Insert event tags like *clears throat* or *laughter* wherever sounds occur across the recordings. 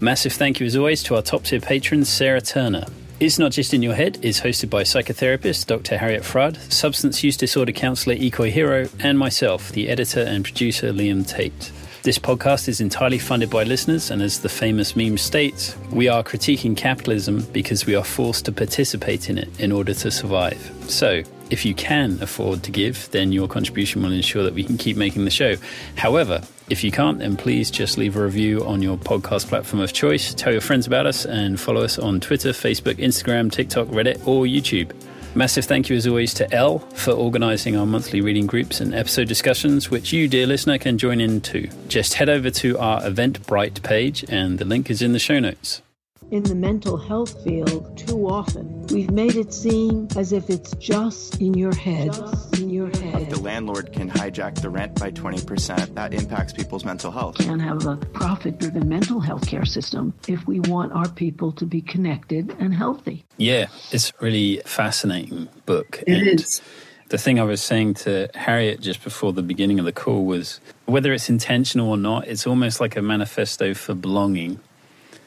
Massive thank you, as always, to our top tier patron, Sarah Turner. It's Not Just in Your Head is hosted by psychotherapist Dr. Harriet Fraad, substance use disorder counsellor Ikoi Hiro, and myself, the editor and producer Liam Tate. This podcast is entirely funded by listeners, and as the famous meme states, we are critiquing capitalism because we are forced to participate in it in order to survive. So, if you can afford to give, then your contribution will ensure that we can keep making the show. However, if you can't, then please just leave a review on your podcast platform of choice. Tell your friends about us and follow us on Twitter, Facebook, Instagram, TikTok, Reddit, or YouTube. Massive thank you, as always, to Elle for organising our monthly reading groups and episode discussions, which you, dear listener, can join in too. Just head over to our Eventbrite page, and the link is in the show notes. In the mental health field, too often we've made it seem as if it's just in your head. In your head. The landlord can hijack the rent by 20%. That impacts people's mental health. We Can't have a profit driven mental health care system if we want our people to be connected and healthy. Yeah, it's a really fascinating book. It and is. The thing I was saying to Harriet just before the beginning of the call was whether it's intentional or not, it's almost like a manifesto for belonging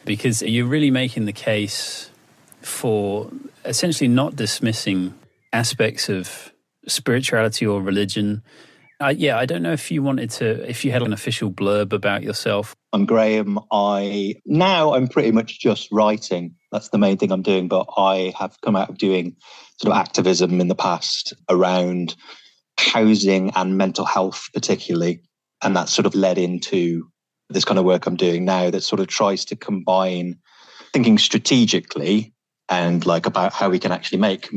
because you're really making the case for essentially not dismissing aspects of spirituality or religion. Uh, yeah, I don't know if you wanted to, if you had an official blurb about yourself. I'm Graham. I now I'm pretty much just writing. That's the main thing I'm doing. But I have come out of doing sort of activism in the past around housing and mental health, particularly, and that sort of led into this kind of work I'm doing now that sort of tries to combine thinking strategically and like about how we can actually make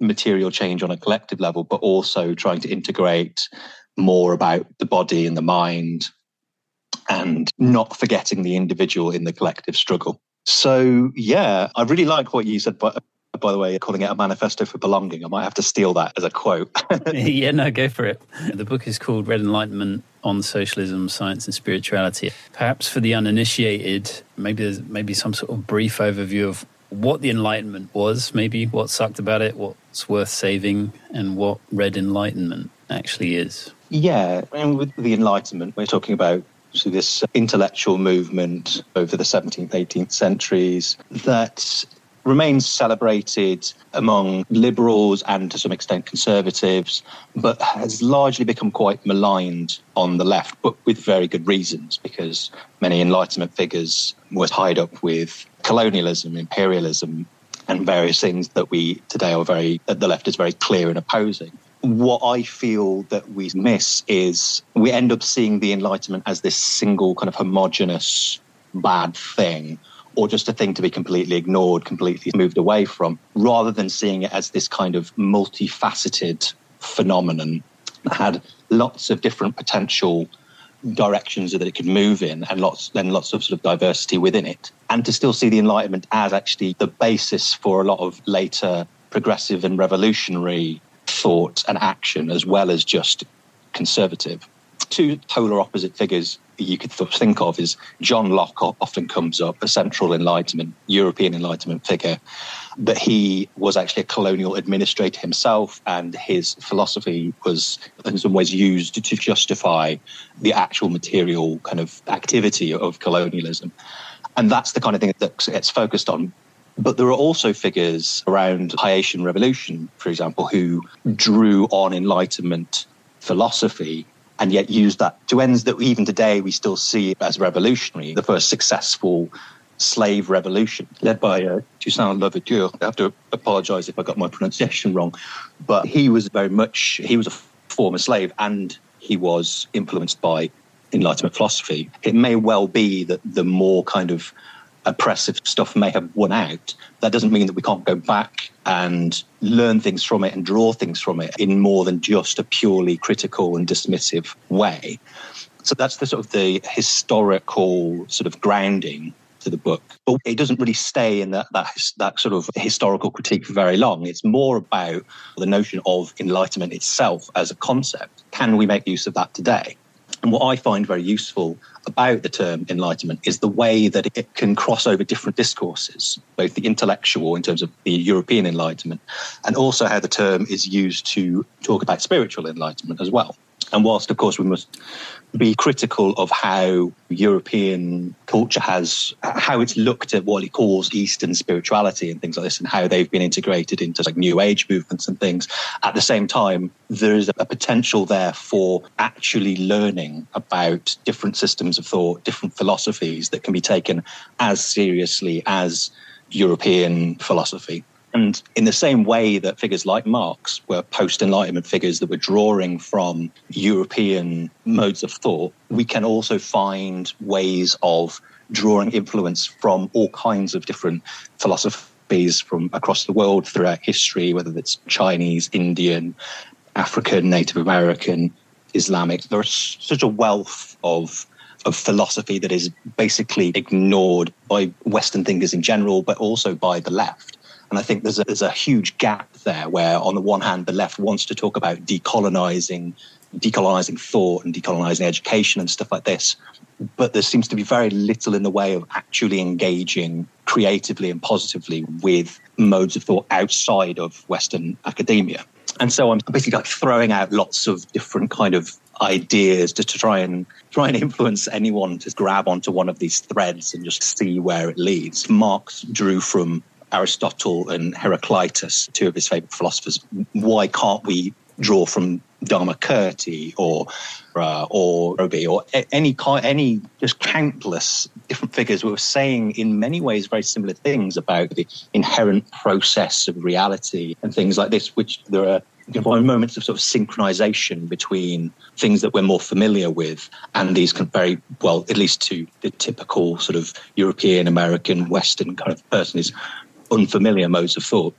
material change on a collective level, but also trying to integrate more about the body and the mind and not forgetting the individual in the collective struggle. So, yeah, I really like what you said, but by the way, you're calling it a manifesto for belonging. I might have to steal that as a quote. *laughs* yeah, no, go for it. The book is called Red Enlightenment on Socialism, Science and Spirituality. Perhaps for the uninitiated, maybe there's maybe some sort of brief overview of what the Enlightenment was, maybe what sucked about it, what's worth saving, and what Red Enlightenment actually is. Yeah, and with the Enlightenment, we're talking about so this intellectual movement over the 17th, 18th centuries that remains celebrated among liberals and to some extent conservatives, but has largely become quite maligned on the left, but with very good reasons, because many Enlightenment figures were tied up with colonialism, imperialism, and various things that we today are very, the left is very clear in opposing. What I feel that we miss is we end up seeing the Enlightenment as this single kind of homogenous bad thing or just a thing to be completely ignored, completely moved away from, rather than seeing it as this kind of multifaceted phenomenon that had lots of different potential directions that it could move in and lots then lots of sort of diversity within it. And to still see the enlightenment as actually the basis for a lot of later progressive and revolutionary thought and action as well as just conservative two polar opposite figures you could think of is John Locke often comes up, a central Enlightenment, European Enlightenment figure, but he was actually a colonial administrator himself, and his philosophy was in some ways used to justify the actual material kind of activity of colonialism. And that's the kind of thing that gets focused on. But there are also figures around Haitian Revolution, for example, who drew on Enlightenment philosophy and yet use that to ends that even today we still see as revolutionary. The first successful slave revolution led by uh, Toussaint Louverture. I have to apologize if I got my pronunciation wrong, but he was very much, he was a former slave and he was influenced by Enlightenment philosophy. It may well be that the more kind of oppressive stuff may have won out, that doesn't mean that we can't go back and learn things from it and draw things from it in more than just a purely critical and dismissive way. So that's the sort of the historical sort of grounding to the book. But it doesn't really stay in that, that, that sort of historical critique for very long. It's more about the notion of enlightenment itself as a concept. Can we make use of that today? And what I find very useful about the term enlightenment is the way that it can cross over different discourses, both the intellectual in terms of the European enlightenment, and also how the term is used to talk about spiritual enlightenment as well. And whilst, of course, we must be critical of how European culture has, how it's looked at what it calls Eastern spirituality and things like this, and how they've been integrated into like New Age movements and things. At the same time, there is a potential there for actually learning about different systems of thought, different philosophies that can be taken as seriously as European philosophy. And in the same way that figures like Marx were post Enlightenment figures that were drawing from European modes of thought, we can also find ways of drawing influence from all kinds of different philosophies from across the world throughout history, whether it's Chinese, Indian, African, Native American, Islamic. There's such a wealth of of philosophy that is basically ignored by Western thinkers in general, but also by the left. And I think there's a, there's a huge gap there where, on the one hand, the left wants to talk about decolonizing, decolonizing thought and decolonizing education and stuff like this. But there seems to be very little in the way of actually engaging creatively and positively with modes of thought outside of Western academia. And so I'm basically like throwing out lots of different kind of ideas just to try and try and influence anyone to grab onto one of these threads and just see where it leads. Marx drew from Aristotle and Heraclitus, two of his favorite philosophers. Why can't we draw from Dharmakirti or uh, or Roby or any any just countless different figures who were saying in many ways very similar things about the inherent process of reality and things like this, which there are moments of sort of synchronization between things that we're more familiar with and these of very well, at least to the typical sort of European, American, Western kind of person is unfamiliar modes of thought.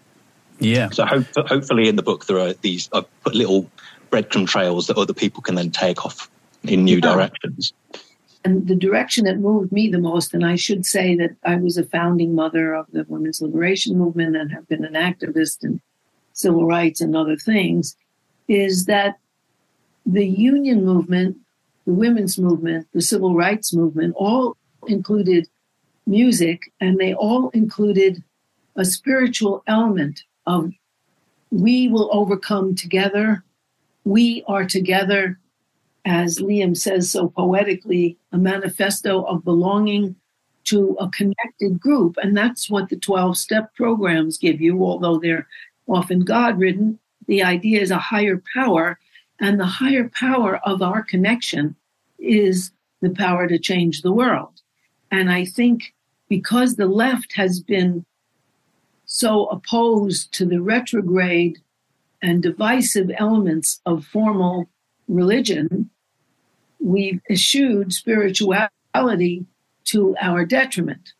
Yeah. So hope, hopefully in the book there are these I've put little breadcrumb trails that other people can then take off in new yeah. directions. And the direction that moved me the most, and I should say that I was a founding mother of the women's liberation movement and have been an activist in civil rights and other things, is that the union movement, the women's movement, the civil rights movement all included music and they all included a spiritual element of we will overcome together. We are together, as Liam says so poetically, a manifesto of belonging to a connected group. And that's what the 12 step programs give you, although they're often God ridden. The idea is a higher power, and the higher power of our connection is the power to change the world. And I think because the left has been so opposed to the retrograde and divisive elements of formal religion, we've eschewed spirituality to our detriment.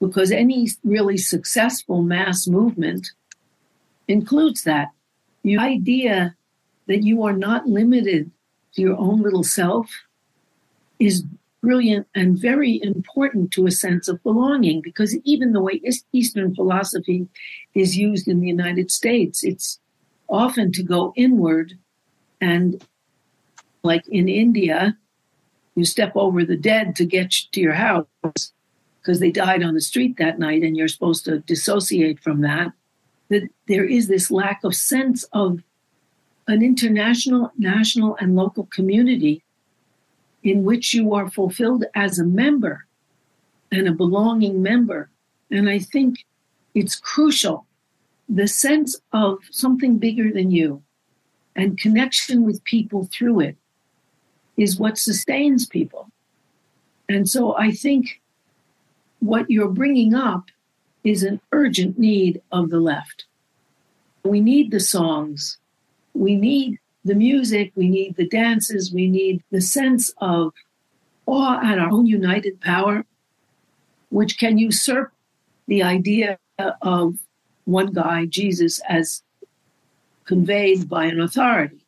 Because any really successful mass movement includes that. The idea that you are not limited to your own little self is brilliant and very important to a sense of belonging because even the way Eastern philosophy is used in the United States, it's often to go inward. And like in India, you step over the dead to get to your house because they died on the street that night and you're supposed to dissociate from that. That there is this lack of sense of an international, national, and local community in which you are fulfilled as a member and a belonging member. And I think it's crucial the sense of something bigger than you and connection with people through it is what sustains people. And so I think what you're bringing up is an urgent need of the left. We need the songs. We need the music, we need the dances, we need the sense of awe at our own united power, which can usurp the idea of one guy, Jesus, as conveyed by an authority.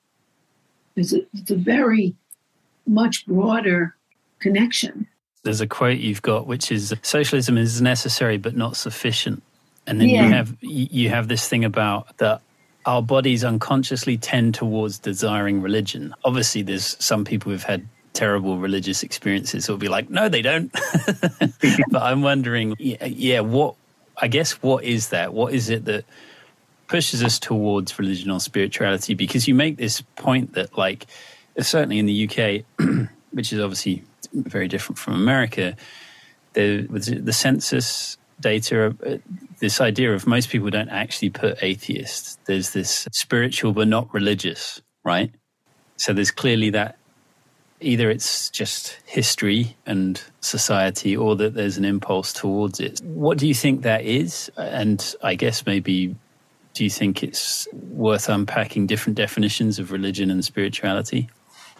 It's a, it's a very much broader connection. There's a quote you've got, which is socialism is necessary but not sufficient. And then yeah. you have you have this thing about that our bodies unconsciously tend towards desiring religion. Obviously, there's some people who've had terrible religious experiences who'll be like, no, they don't. *laughs* but I'm wondering, yeah, what, I guess, what is that? What is it that pushes us towards religion or spirituality? Because you make this point that, like, certainly in the UK, *clears throat* which is obviously very different from America, the, the census data, uh, this idea of most people don't actually put atheist. There's this spiritual but not religious, right? So there's clearly that either it's just history and society or that there's an impulse towards it. What do you think that is? And I guess maybe do you think it's worth unpacking different definitions of religion and spirituality?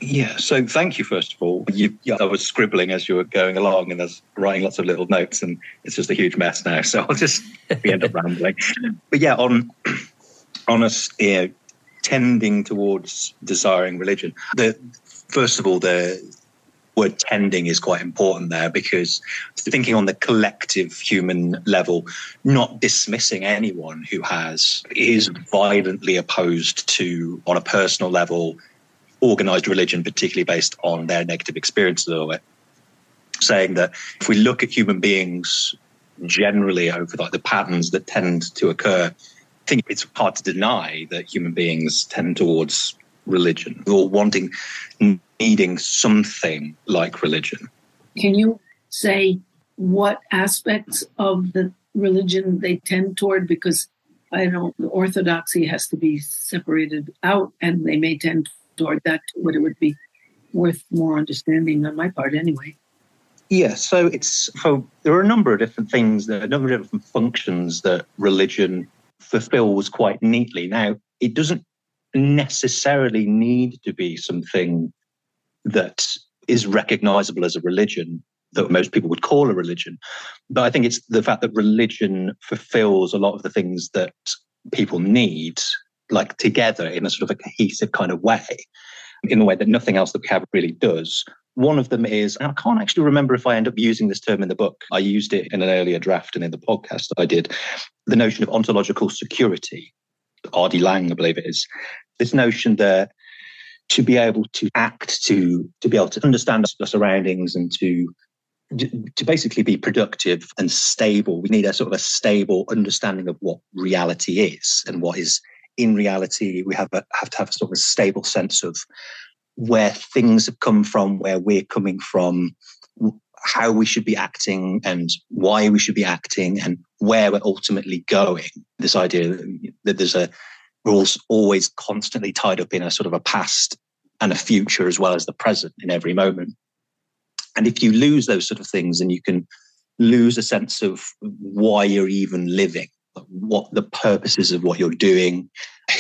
Yeah, so thank you, first of all. You, I was scribbling as you were going along and I was writing lots of little notes, and it's just a huge mess now. *laughs* So I'll just end up *laughs* rambling. But yeah, on, on us tending towards desiring religion, the, first of all, the word tending is quite important there because thinking on the collective human level, not dismissing anyone who has is violently opposed to, on a personal level, organized religion, particularly based on their negative experiences of it. Saying that if we look at human beings generally over like the patterns that tend to occur, I think it's hard to deny that human beings tend towards religion or wanting, needing something like religion. Can you say what aspects of the religion they tend toward? Because I know the orthodoxy has to be separated out and they may tend toward that, but it would be worth more understanding on my part anyway. Yeah, so it's so there are a number of different things, there are a number of different functions that religion fulfills quite neatly. Now, it doesn't necessarily need to be something that is recognizable as a religion that most people would call a religion. But I think it's the fact that religion fulfills a lot of the things that people need like together in a sort of a cohesive kind of way, in a way that nothing else that we have really does. One of them is, and I can't actually remember if I end up using this term in the book. I used it in an earlier draft and in the podcast that I did, the notion of ontological security. R.D. Laing, I believe it is. This notion that to be able to act, to to be able to understand the surroundings and to to basically be productive and stable, we need a sort of a stable understanding of what reality is and what is in reality, we have, a, have to have a sort of a stable sense of where things have come from, where we're coming from, how we should be acting and why we should be acting and where we're ultimately going. This idea that there's a, we're always constantly tied up in a sort of a past and a future as well as the present in every moment. And if you lose those sort of things, and you can lose a sense of why you're even living, what the purposes of what you're doing,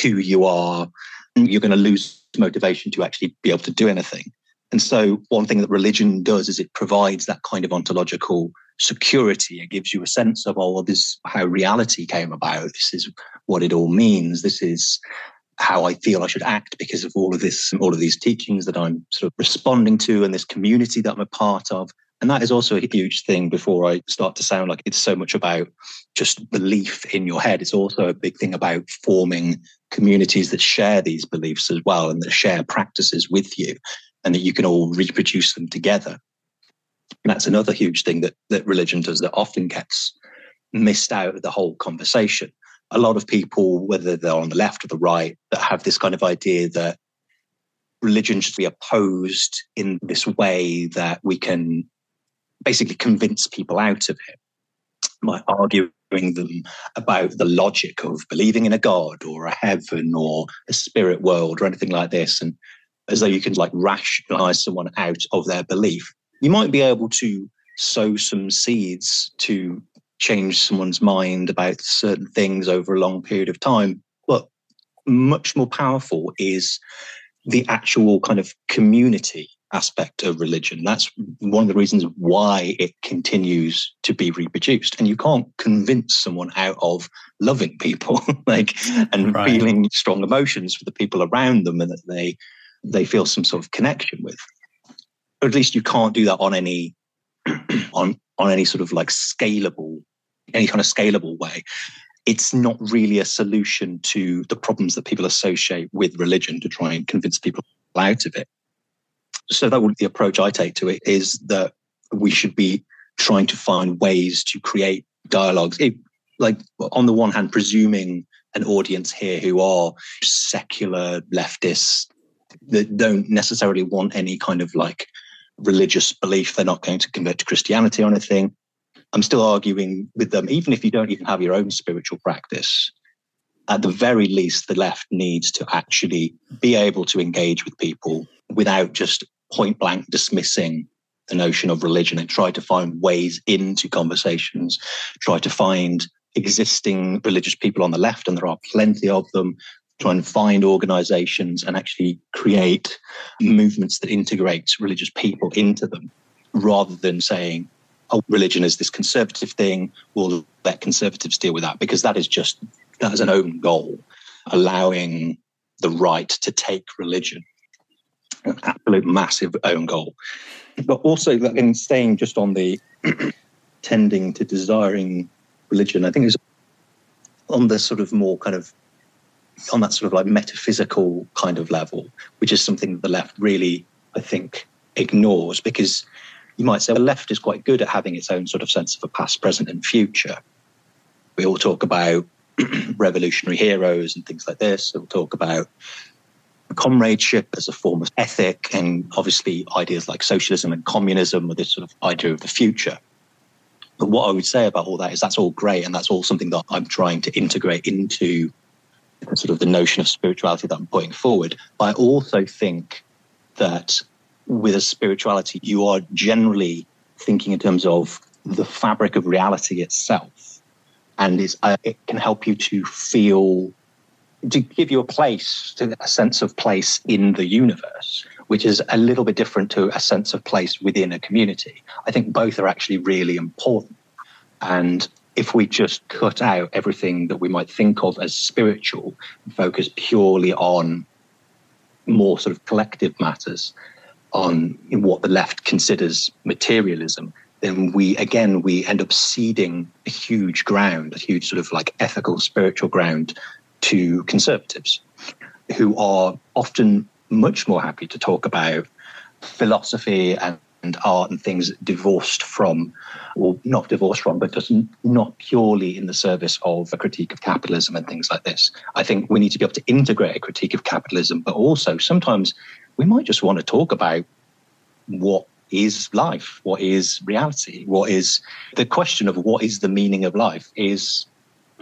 who you are, you're going to lose motivation to actually be able to do anything. And so, one thing that religion does is it provides that kind of ontological security. It gives you a sense of, oh, well, this is how reality came about. This is what it all means. This is how I feel I should act because of all of this, all of these teachings that I'm sort of responding to, and this community that I'm a part of. And that is also a huge thing before I start to sound like it's so much about just belief in your head. It's also a big thing about forming communities that share these beliefs as well and that share practices with you and that you can all reproduce them together. And that's another huge thing that, that religion does that often gets missed out of the whole conversation. A lot of people, whether they're on the left or the right, that have this kind of idea that religion should be opposed in this way that we can basically convince people out of it by arguing them about the logic of believing in a god or a heaven or a spirit world or anything like this and as though you can like rationalize someone out of their belief. You might be able to sow some seeds to change someone's mind about certain things over a long period of time but much more powerful is the actual kind of community aspect of religion. That's one of the reasons why it continues to be reproduced. And you can't convince someone out of loving people, *laughs* like and right. feeling strong emotions for the people around them and that they they feel some sort of connection with. Or at least you can't do that on any *clears throat* on on any sort of like scalable, any kind of scalable way. It's not really a solution to the problems that people associate with religion to try and convince people out of it so that would be the approach I take to it is that we should be trying to find ways to create dialogues. It, like on the one hand, presuming an audience here who are secular leftists, that don't necessarily want any kind of like religious belief. They're not going to convert to Christianity or anything. I'm still arguing with them, even if you don't even have your own spiritual practice. At the very least, the left needs to actually be able to engage with people without just point blank dismissing the notion of religion and try to find ways into conversations, try to find existing religious people on the left, and there are plenty of them, try and find organizations and actually create movements that integrate religious people into them rather than saying, oh, religion is this conservative thing, we'll let conservatives deal with that, because that is just, that is an own goal, allowing the right to take religion. An absolute massive own goal. But also, in staying just on the *clears throat* tending to desiring religion, I think is on the sort of more kind of on that sort of like metaphysical kind of level, which is something that the left really, I think, ignores because you might say the left is quite good at having its own sort of sense of a past, present, and future. We all talk about *clears throat* revolutionary heroes and things like this. We'll talk about comradeship as a form of ethic, and obviously ideas like socialism and communism or this sort of idea of the future. But what I would say about all that is that's all great, and that's all something that I'm trying to integrate into sort of the notion of spirituality that I'm putting forward. But I also think that with a spirituality, you are generally thinking in terms of the fabric of reality itself. And uh, it can help you to feel, to give you a place, a sense of place in the universe, which is a little bit different to a sense of place within a community. I think both are actually really important. And if we just cut out everything that we might think of as spiritual focus purely on more sort of collective matters, on what the left considers materialism, then we again we end up ceding a huge ground, a huge sort of like ethical, spiritual ground to conservatives, who are often much more happy to talk about philosophy and and art and things divorced from, or not divorced from, but just not purely in the service of a critique of capitalism and things like this. I think we need to be able to integrate a critique of capitalism, but also sometimes we might just want to talk about what is life, what is reality, what is the question of what is the meaning of life is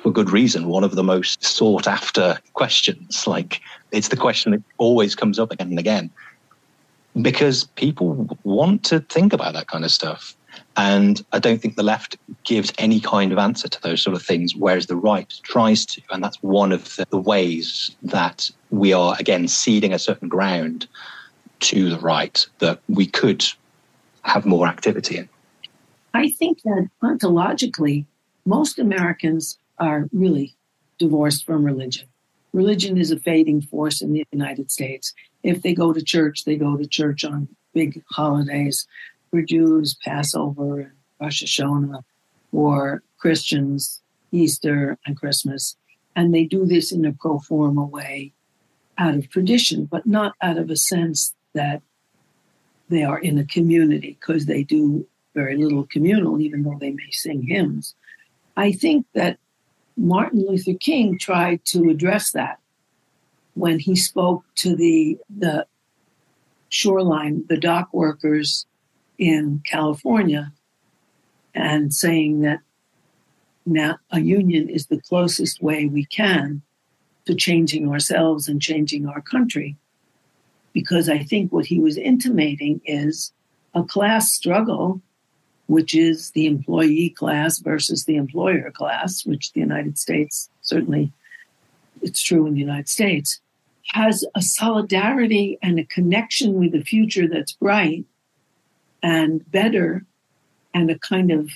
for good reason one of the most sought after questions like it's the question that always comes up again and again because people want to think about that kind of stuff. And I don't think the left gives any kind of answer to those sort of things, whereas the right tries to. And that's one of the, ways that we are, again, ceding a certain ground to the right that we could have more activity in. I think that ontologically, most Americans are really divorced from religion. Religion is a fading force in the United States if they go to church, they go to church on big holidays for Jews, Passover and Rosh Hashanah, or Christians, Easter and Christmas. And they do this in a pro forma way out of tradition, but not out of a sense that they are in a community because they do very little communal, even though they may sing hymns. I think that Martin Luther King tried to address that when he spoke to the the shoreline, the dock workers in California, and saying that now a union is the closest way we can to changing ourselves and changing our country. Because I think what he was intimating is a class struggle, which is the employee class versus the employer class, which the United States certainly it's true in the United States, has a solidarity and a connection with the future that's bright and better and a kind of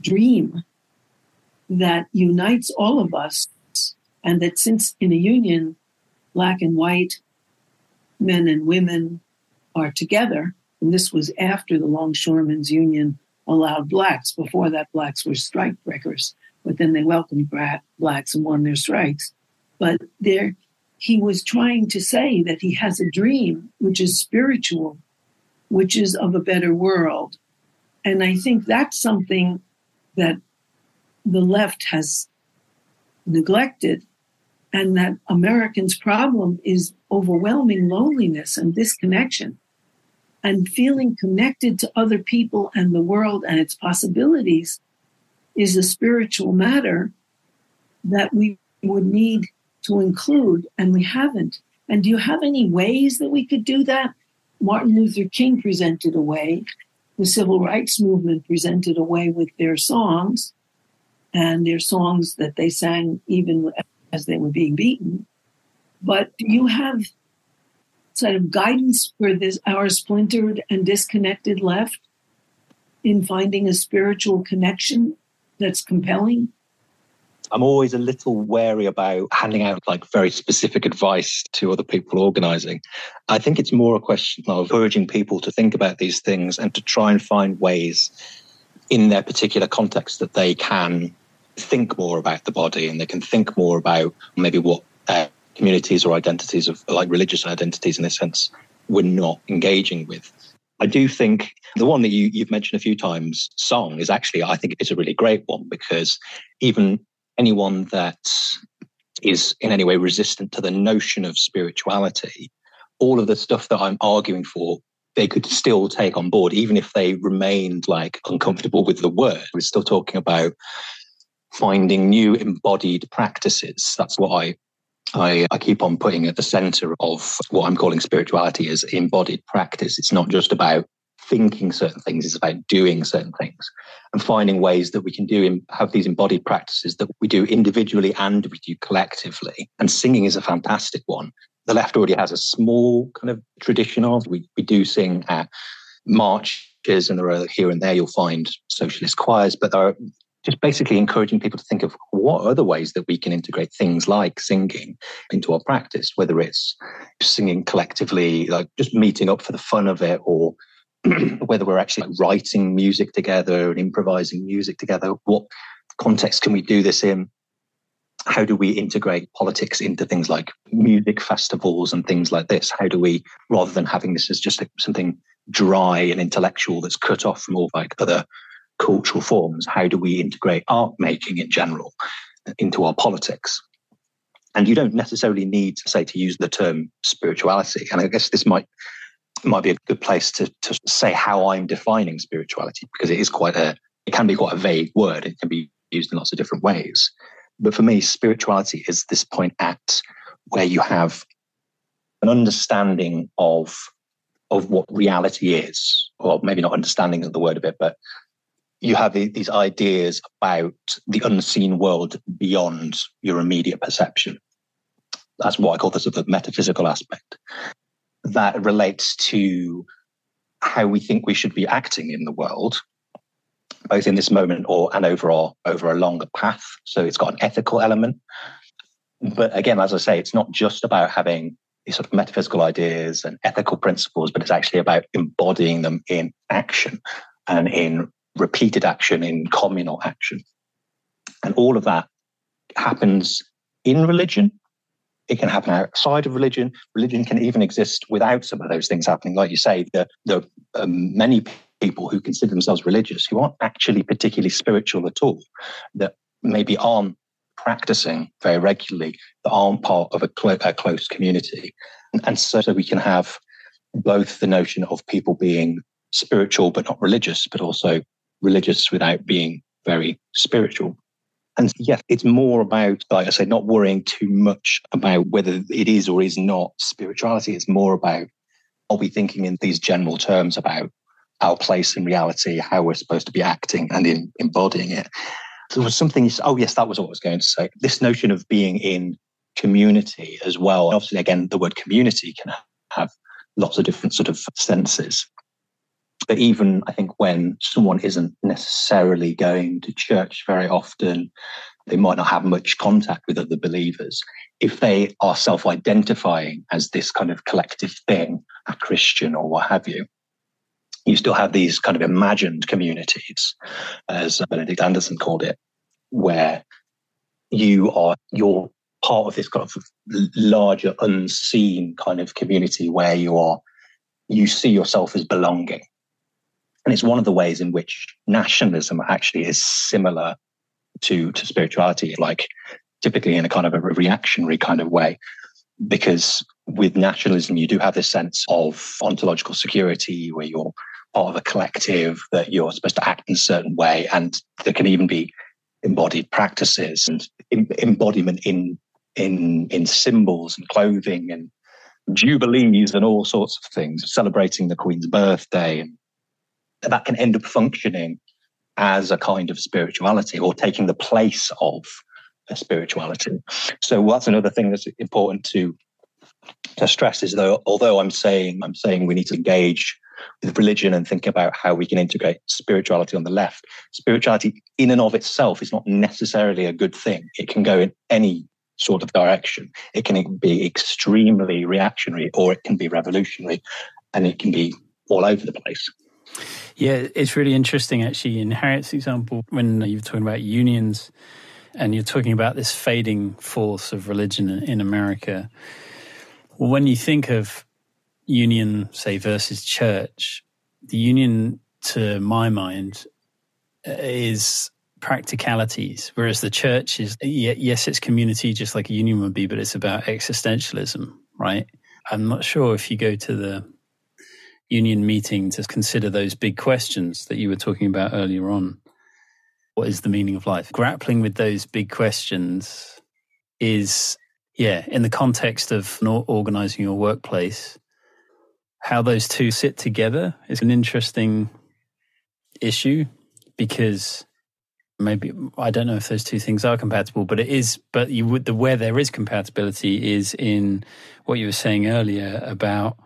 dream that unites all of us. And that since in a union, black and white, men and women are together, and this was after the Longshoremen's Union allowed blacks. Before that, blacks were strike breakers, but then they welcomed blacks and won their strikes. But there, he was trying to say that he has a dream, which is spiritual, which is of a better world. And I think that's something that the left has neglected, and that Americans' problem is overwhelming loneliness and disconnection. And feeling connected to other people and the world and its possibilities is a spiritual matter that we would need to include, and we haven't. And do you have any ways that we could do that? Martin Luther King presented a way. The civil rights movement presented a way with their songs and their songs that they sang even as they were being beaten. But do you have sort of guidance for this our splintered and disconnected left in finding a spiritual connection that's compelling? I'm always a little wary about handing out like very specific advice to other people organizing. I think it's more a question of urging people to think about these things and to try and find ways in their particular context that they can think more about the body and they can think more about maybe what uh, communities or identities of like religious identities in this sense we're not engaging with. I do think the one that you, you've mentioned a few times, song, is actually, I think it's a really great one because even anyone that is in any way resistant to the notion of spirituality, all of the stuff that I'm arguing for, they could still take on board, even if they remained like uncomfortable with the word. We're still talking about finding new embodied practices. That's what I I, I, keep on putting at the center of what I'm calling spirituality is embodied practice. It's not just about thinking certain things, it's about doing certain things and finding ways that we can do in, have these embodied practices that we do individually and we do collectively. And singing is a fantastic one. The left already has a small kind of tradition of we, we do sing at marches and there are here and there you'll find socialist choirs, but there are just basically encouraging people to think of what other ways that we can integrate things like singing into our practice, whether it's singing collectively, like just meeting up for the fun of it, or *clears throat* whether we're actually writing music together and improvising music together. What context can we do this in? How do we integrate politics into things like music festivals and things like this? How do we, rather than having this as just something dry and intellectual that's cut off from all like other cultural forms, how do we integrate art making in general into our politics? And you don't necessarily need to say to use the term spirituality. And I guess this might might be a good place to, to say how I'm defining spirituality because it is quite a it can be quite a vague word. It can be used in lots of different ways. But for me, spirituality is this point at where you have an understanding of of what reality is, or maybe not understanding of the word a bit, but you have these ideas about the unseen world beyond your immediate perception. That's what I call the sort of metaphysical aspect. That relates to how we think we should be acting in the world, both in this moment or and over our, over a longer path. So it's got an ethical element. But again, as I say, it's not just about having these sort of metaphysical ideas and ethical principles, but it's actually about embodying them in action and in repeated action, in communal action. And all of that happens in religion. It can happen outside of religion. Religion can even exist without some of those things happening. Like you say, there, there are um, many people who consider themselves religious who aren't actually particularly spiritual at all, that maybe aren't practicing very regularly, that aren't part of a, cl- a close community. And, and so we can have both the notion of people being spiritual but not religious, but also religious without being very spiritual. And yes, it's more about, like I say, not worrying too much about whether it is or is not spirituality. It's more about are we thinking in these general terms about our place in reality, how we're supposed to be acting and in embodying it. So there was something, oh, yes, that was what I was going to say. This notion of being in community as well. Obviously, again, the word community can have lots of different sort of senses. But even I think when someone isn't necessarily going to church very often, they might not have much contact with other believers. If they are self identifying as this kind of collective thing, a Christian or what have you, you still have these kind of imagined communities, as Benedict Anderson called it, where you are you're part of this kind of larger unseen kind of community where you are you see yourself as belonging and it's one of the ways in which nationalism actually is similar to, to spirituality, like typically in a kind of a reactionary kind of way, because with nationalism, you do have this sense of ontological security where you're part of a collective, that you're supposed to act in a certain way. And there can even be embodied practices and embodiment in, in, in symbols and clothing and jubilees and all sorts of things, celebrating the Queen's birthday. And that can end up functioning as a kind of spirituality or taking the place of a spirituality. So that's another thing that's important to to stress is though although I'm saying I'm saying we need to engage with religion and think about how we can integrate spirituality on the left. Spirituality in and of itself is not necessarily a good thing. It can go in any sort of direction. It can be extremely reactionary or it can be revolutionary and it can be all over the place. Yeah, it's really interesting actually. In Harriet's example, when you're talking about unions and you're talking about this fading force of religion in America, well, when you think of union, say, versus church, the union, to my mind, uh, is practicalities, whereas the church is, yes, it's community, just like a union would be, but it's about existentialism, right? I'm not sure if you go to the union meeting to consider those big questions that you were talking about earlier on. What is the meaning of life? Grappling with those big questions is, yeah, in the context of not organizing your workplace, how those two sit together is an interesting issue because maybe I don't know if those two things are compatible, but it is. But you would the where there is compatibility is in what you were saying earlier about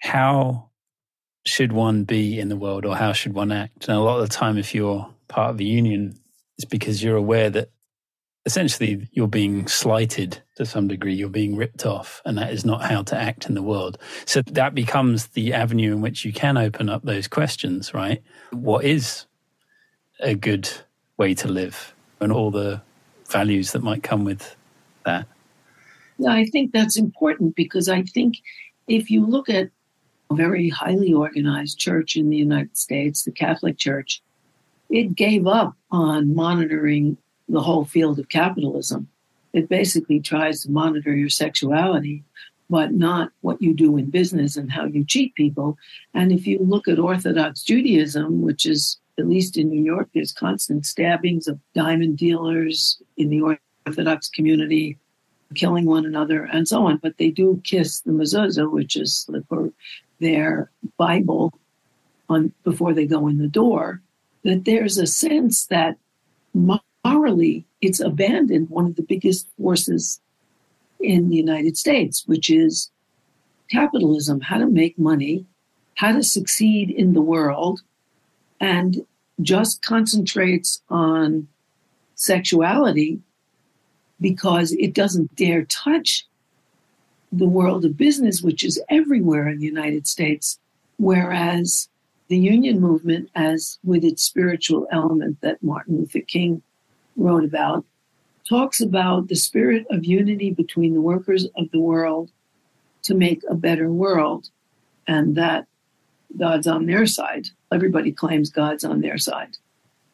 how should one be in the world or how should one act? And a lot of the time, if you're part of a union, it's because you're aware that essentially you're being slighted to some degree, you're being ripped off, and that is not how to act in the world. So that becomes the avenue in which you can open up those questions, right? What is a good way to live and all the values that might come with that? Yeah, I think that's important because I think if you look at very highly organized church in the United States, the Catholic Church, it gave up on monitoring the whole field of capitalism. It basically tries to monitor your sexuality, but not what you do in business and how you cheat people. And if you look at Orthodox Judaism, which is at least in New York, there's constant stabbings of diamond dealers in the Orthodox community, killing one another, and so on. But they do kiss the mezuzah, which is the their Bible on before they go in the door, that there's a sense that morally it's abandoned one of the biggest forces in the United States, which is capitalism, how to make money, how to succeed in the world, and just concentrates on sexuality because it doesn't dare touch the world of business, which is everywhere in the United States, whereas the union movement, as with its spiritual element that Martin Luther King wrote about, talks about the spirit of unity between the workers of the world to make a better world, and that God's on their side. Everybody claims God's on their side.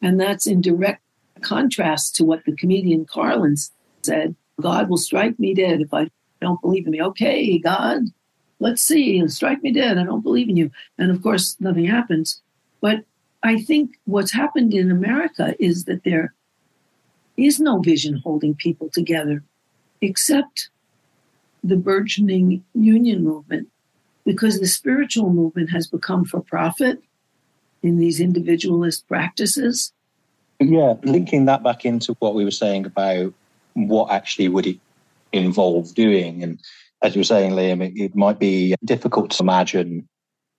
And that's in direct contrast to what the comedian Carlin said God will strike me dead if I don't believe in me. Okay, God, let's see, strike me dead. I don't believe in you. And of course, nothing happens. But I think what's happened in America is that there is no vision holding people together except the burgeoning union movement because the spiritual movement has become for profit in these individualist practices. Yeah, linking that back into what we were saying about what actually would it involve doing. And as you were saying, Liam, it, it might be difficult to imagine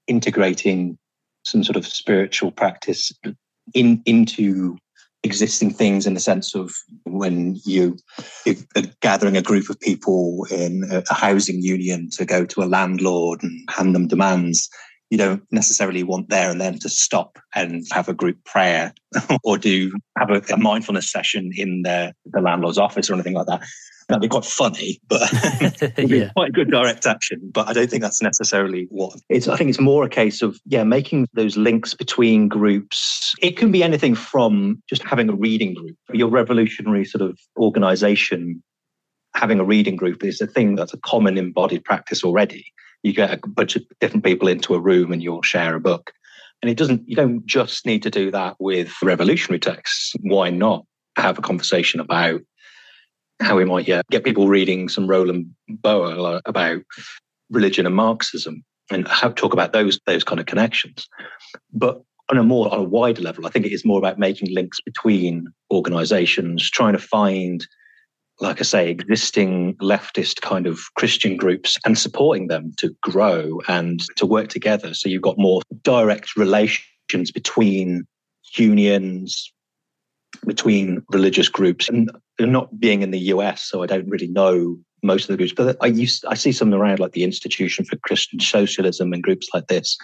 integrating some sort of spiritual practice in into existing things in the sense of when you are gathering a group of people in a housing union to go to a landlord and hand them demands you don't necessarily want there and then to stop and have a group prayer *laughs* or do have a, a mindfulness session in the, the landlord's office or anything like that That'd be quite funny, but *laughs* *laughs* yeah. quite good direct action. But I don't think that's necessarily what it's. I think it's more a case of yeah, making those links between groups. It can be anything from just having a reading group, your revolutionary sort of organization having a reading group is a thing that's a common embodied practice already. You get a bunch of different people into a room and you'll share a book. And it doesn't, you don't just need to do that with revolutionary texts. Why not have a conversation about how we might yeah, get people reading some Roland Boer about religion and Marxism and how talk about those those kind of connections. But on a more on a wider level, I think it is more about making links between organizations, trying to find like I say, existing leftist kind of Christian groups and supporting them to grow and to work together. So you've got more direct relations between unions, between religious groups, and not being in the US, so I don't really know most of the groups, but I used I see some around like the Institution for Christian Socialism and groups like this.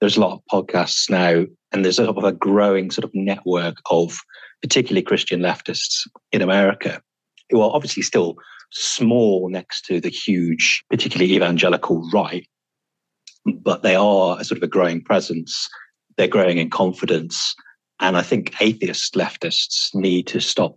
There's a lot of podcasts now, and there's sort of a growing sort of network of particularly Christian leftists in America who are obviously still small next to the huge, particularly evangelical right, but they are a sort of a growing presence. They're growing in confidence. And I think atheist leftists need to stop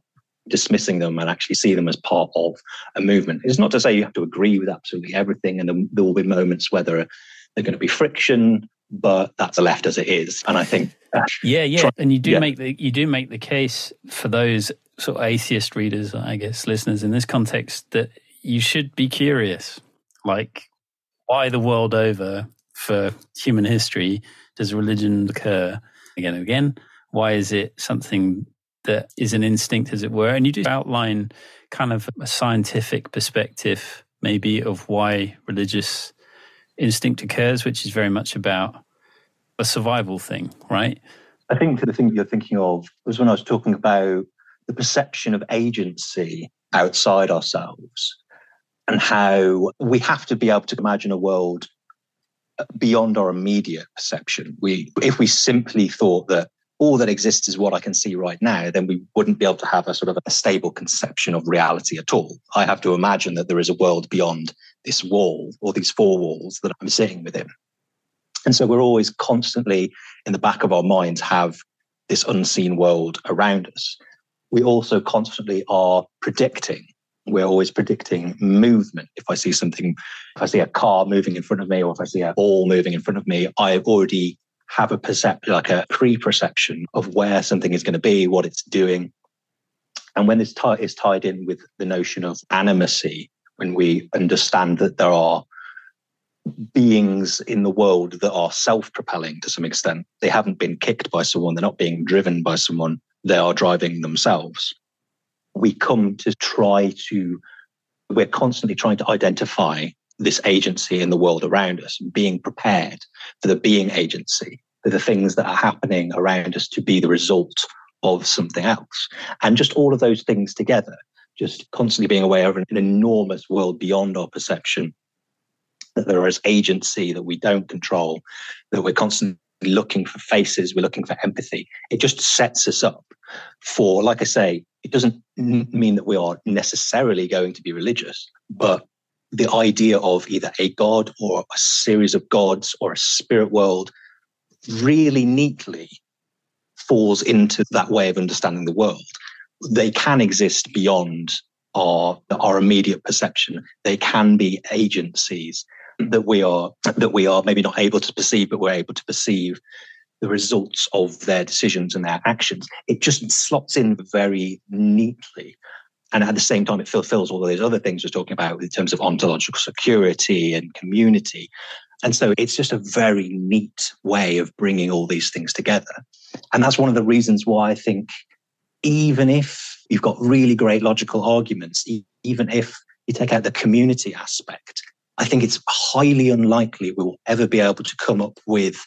dismissing them and actually see them as part of a movement. It's not to say you have to agree with absolutely everything, and there will be moments where there are, going to be friction, but that's the left as it is. And I think, uh, yeah, yeah, try, and you do yeah. make the you do make the case for those sort of atheist readers, I guess, listeners in this context, that you should be curious. Like, why the world over for human history does religion occur again and again? Why is it something that is an instinct, as it were? And you do outline kind of a scientific perspective, maybe, of why religious instinct occurs, which is very much about a survival thing, right? I think the thing you're thinking of was when I was talking about the perception of agency outside ourselves and how we have to be able to imagine a world beyond our immediate perception. We, if we simply thought that all that exists is what I can see right now, then we wouldn't be able to have a sort of a stable conception of reality at all. I have to imagine that there is a world beyond this wall or these four walls that I'm sitting within. And so we're always constantly in the back of our minds have this unseen world around us we also constantly are predicting. We're always predicting movement. If I see something, if I see a car moving in front of me, or if I see a ball moving in front of me, I already have a perception, like a pre-perception of where something is going to be, what it's doing. And when this tie is tied in with the notion of animacy, when we understand that there are beings in the world that are self-propelling to some extent, they haven't been kicked by someone, they're not being driven by someone, they are driving themselves. We come to try to, we're constantly trying to identify this agency in the world around us and being prepared for the being agency, for the things that are happening around us to be the result of something else. And just all of those things together, just constantly being aware of an enormous world beyond our perception, that there is agency that we don't control, that we're constantly looking for faces, we're looking for empathy. It just sets us up for, like I say, it doesn't mean that we are necessarily going to be religious, but the idea of either a god or a series of gods or a spirit world really neatly falls into that way of understanding the world. They can exist beyond our, our immediate perception. They can be agencies that we are that we are maybe not able to perceive, but we're able to perceive the results of their decisions and their actions. It just slots in very neatly. And at the same time, it fulfills all of those other things we're talking about in terms of ontological security and community. And so it's just a very neat way of bringing all these things together. And that's one of the reasons why I think even if you've got really great logical arguments, even if you take out the community aspect, I think it's highly unlikely we will ever be able to come up with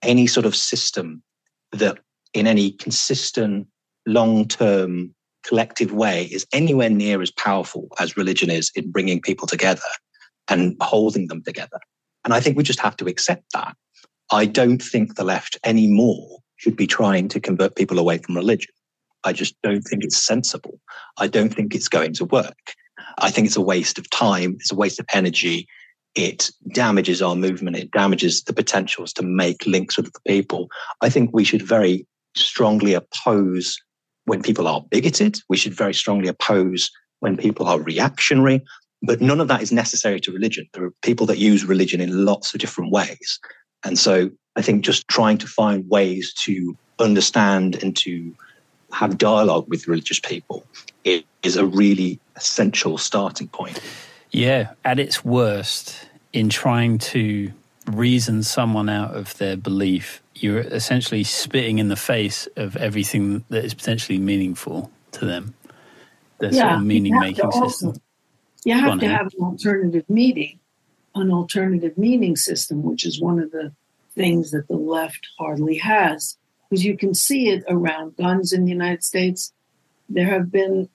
any sort of system that, in any consistent, long term, collective way, is anywhere near as powerful as religion is in bringing people together and holding them together. And I think we just have to accept that. I don't think the left anymore should be trying to convert people away from religion. I just don't think it's sensible. I don't think it's going to work. I think it's a waste of time. It's a waste of energy. It damages our movement. It damages the potentials to make links with the people. I think we should very strongly oppose when people are bigoted. We should very strongly oppose when people are reactionary. But none of that is necessary to religion. There are people that use religion in lots of different ways. And so I think just trying to find ways to understand and to have dialogue with religious people is a really essential starting point. Yeah, at its worst, in trying to reason someone out of their belief, you're essentially spitting in the face of everything that is potentially meaningful to them. Their yeah, sort of meaning making system. You have to have an alternative meaning, an alternative meaning system, which is one of the things that the left hardly has. Because you can see it around guns in the United States. There have been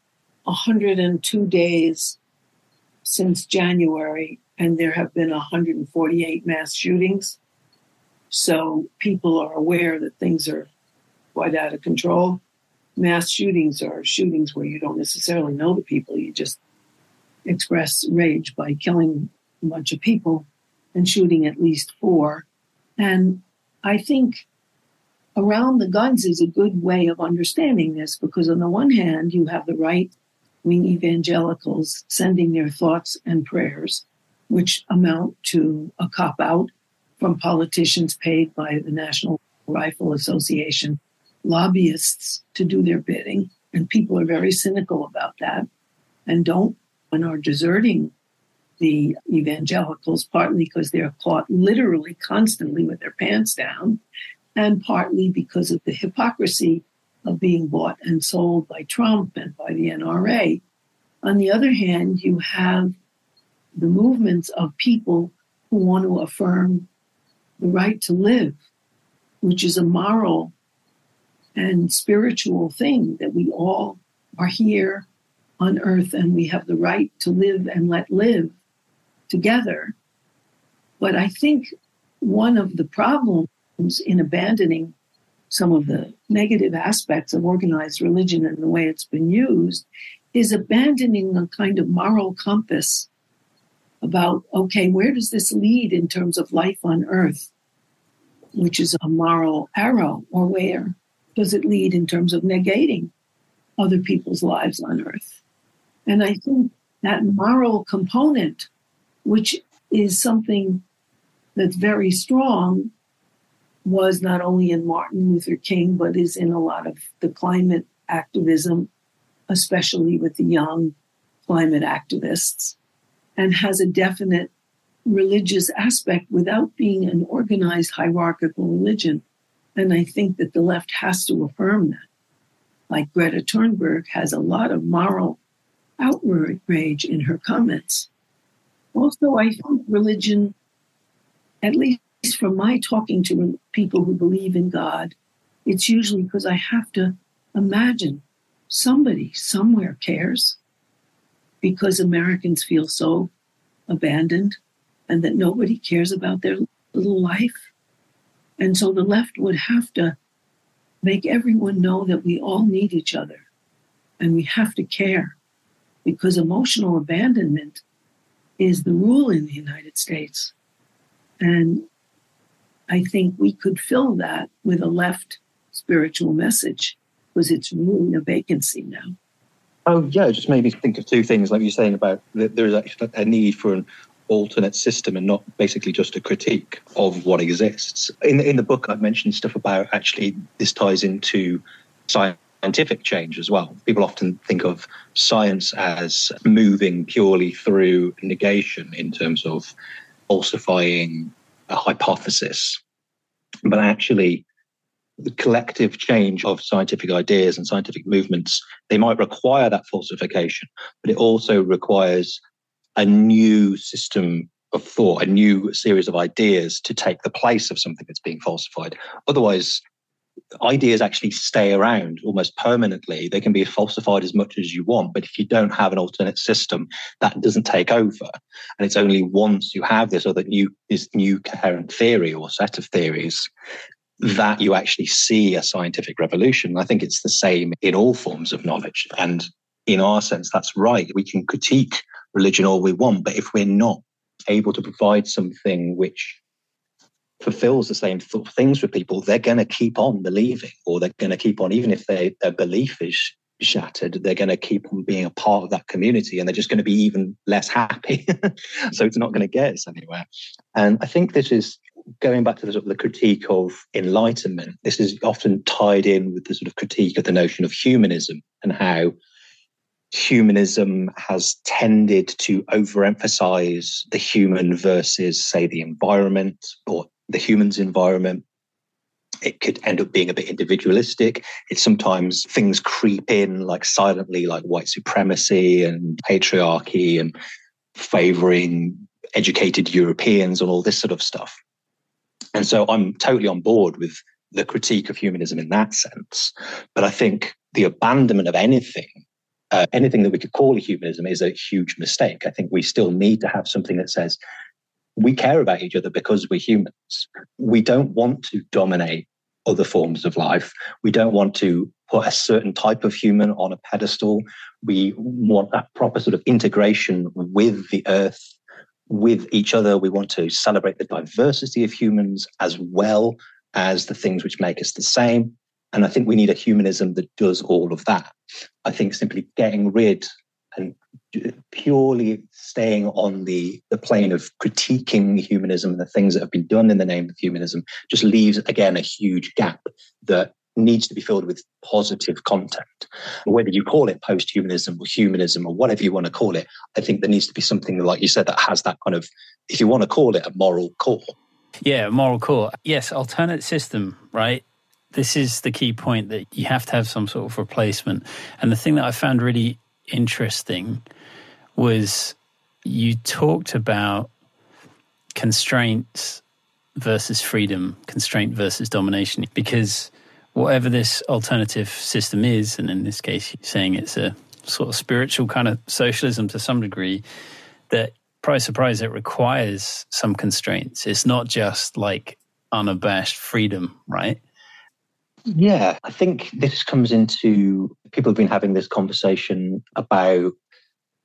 102 days since January, and there have been 148 mass shootings. So people are aware that things are quite out of control. Mass shootings are shootings where you don't necessarily know the people, you just express rage by killing a bunch of people and shooting at least four. And I think around the guns is a good way of understanding this because, on the one hand, you have the right wing evangelicals sending their thoughts and prayers, which amount to a cop out from politicians paid by the National Rifle Association, lobbyists to do their bidding. And people are very cynical about that and don't and are deserting the evangelicals, partly because they're caught literally constantly with their pants down, and partly because of the hypocrisy of being bought and sold by Trump and by the NRA. On the other hand, you have the movements of people who want to affirm the right to live, which is a moral and spiritual thing that we all are here on earth and we have the right to live and let live together. But I think one of the problems in abandoning some of the negative aspects of organized religion and the way it's been used is abandoning a kind of moral compass about, okay, where does this lead in terms of life on earth, which is a moral arrow, or where does it lead in terms of negating other people's lives on earth? And I think that moral component, which is something that's very strong, was not only in Martin Luther King, but is in a lot of the climate activism, especially with the young climate activists, and has a definite religious aspect without being an organized hierarchical religion. And I think that the left has to affirm that. Like Greta Thunberg has a lot of moral outrage in her comments. Also, I think religion, at least from my talking to people who believe in God, it's usually because I have to imagine somebody somewhere cares because Americans feel so abandoned and that nobody cares about their little life. And so the left would have to make everyone know that we all need each other and we have to care because emotional abandonment is the rule in the United States. And I think we could fill that with a left spiritual message because it's really a vacancy now. Oh, yeah, just made me think of two things, like you're saying about that there is actually a need for an alternate system and not basically just a critique of what exists. In, in the book, I've mentioned stuff about actually this ties into scientific change as well. People often think of science as moving purely through negation in terms of falsifying a hypothesis. But actually, the collective change of scientific ideas and scientific movements, they might require that falsification, but it also requires a new system of thought, a new series of ideas to take the place of something that's being falsified. Otherwise, ideas actually stay around almost permanently. They can be falsified as much as you want, but if you don't have an alternate system, that doesn't take over. And it's only once you have this other new this new coherent theory or set of theories that you actually see a scientific revolution. I think it's the same in all forms of knowledge. And in our sense, that's right. We can critique religion all we want, but if we're not able to provide something which fulfills the same th- things for people, they're going to keep on believing, or they're going to keep on, even if they, their belief is shattered, they're going to keep on being a part of that community and they're just going to be even less happy. *laughs* so it's not going to get us anywhere. And I think this is going back to the, sort of the critique of enlightenment. This is often tied in with the sort of critique of the notion of humanism and how humanism has tended to overemphasize the human versus, say, the environment or the human's environment it could end up being a bit individualistic. It's sometimes things creep in like silently, like white supremacy and patriarchy and favoring educated Europeans and all this sort of stuff. And so I'm totally on board with the critique of humanism in that sense. But I think the abandonment of anything, uh, anything that we could call humanism, is a huge mistake. I think we still need to have something that says we care about each other because we're humans. We don't want to dominate other forms of life. We don't want to put a certain type of human on a pedestal. We want that proper sort of integration with the earth, with each other. We want to celebrate the diversity of humans as well as the things which make us the same. And I think we need a humanism that does all of that. I think simply getting rid and purely staying on the, the plane of critiquing humanism and the things that have been done in the name of humanism just leaves, again, a huge gap that needs to be filled with positive content. Whether you call it post humanism or humanism or whatever you want to call it, I think there needs to be something, like you said, that has that kind of, if you want to call it a moral core. Yeah, moral core. Yes, alternate system, right? This is the key point that you have to have some sort of replacement. And the thing that I found really interesting was you talked about constraints versus freedom, constraint versus domination, because whatever this alternative system is, and in this case, you're saying it's a sort of spiritual kind of socialism to some degree, that, surprise, surprise, it requires some constraints. It's not just like unabashed freedom, right? Yeah, I think this comes into people have been having this conversation about,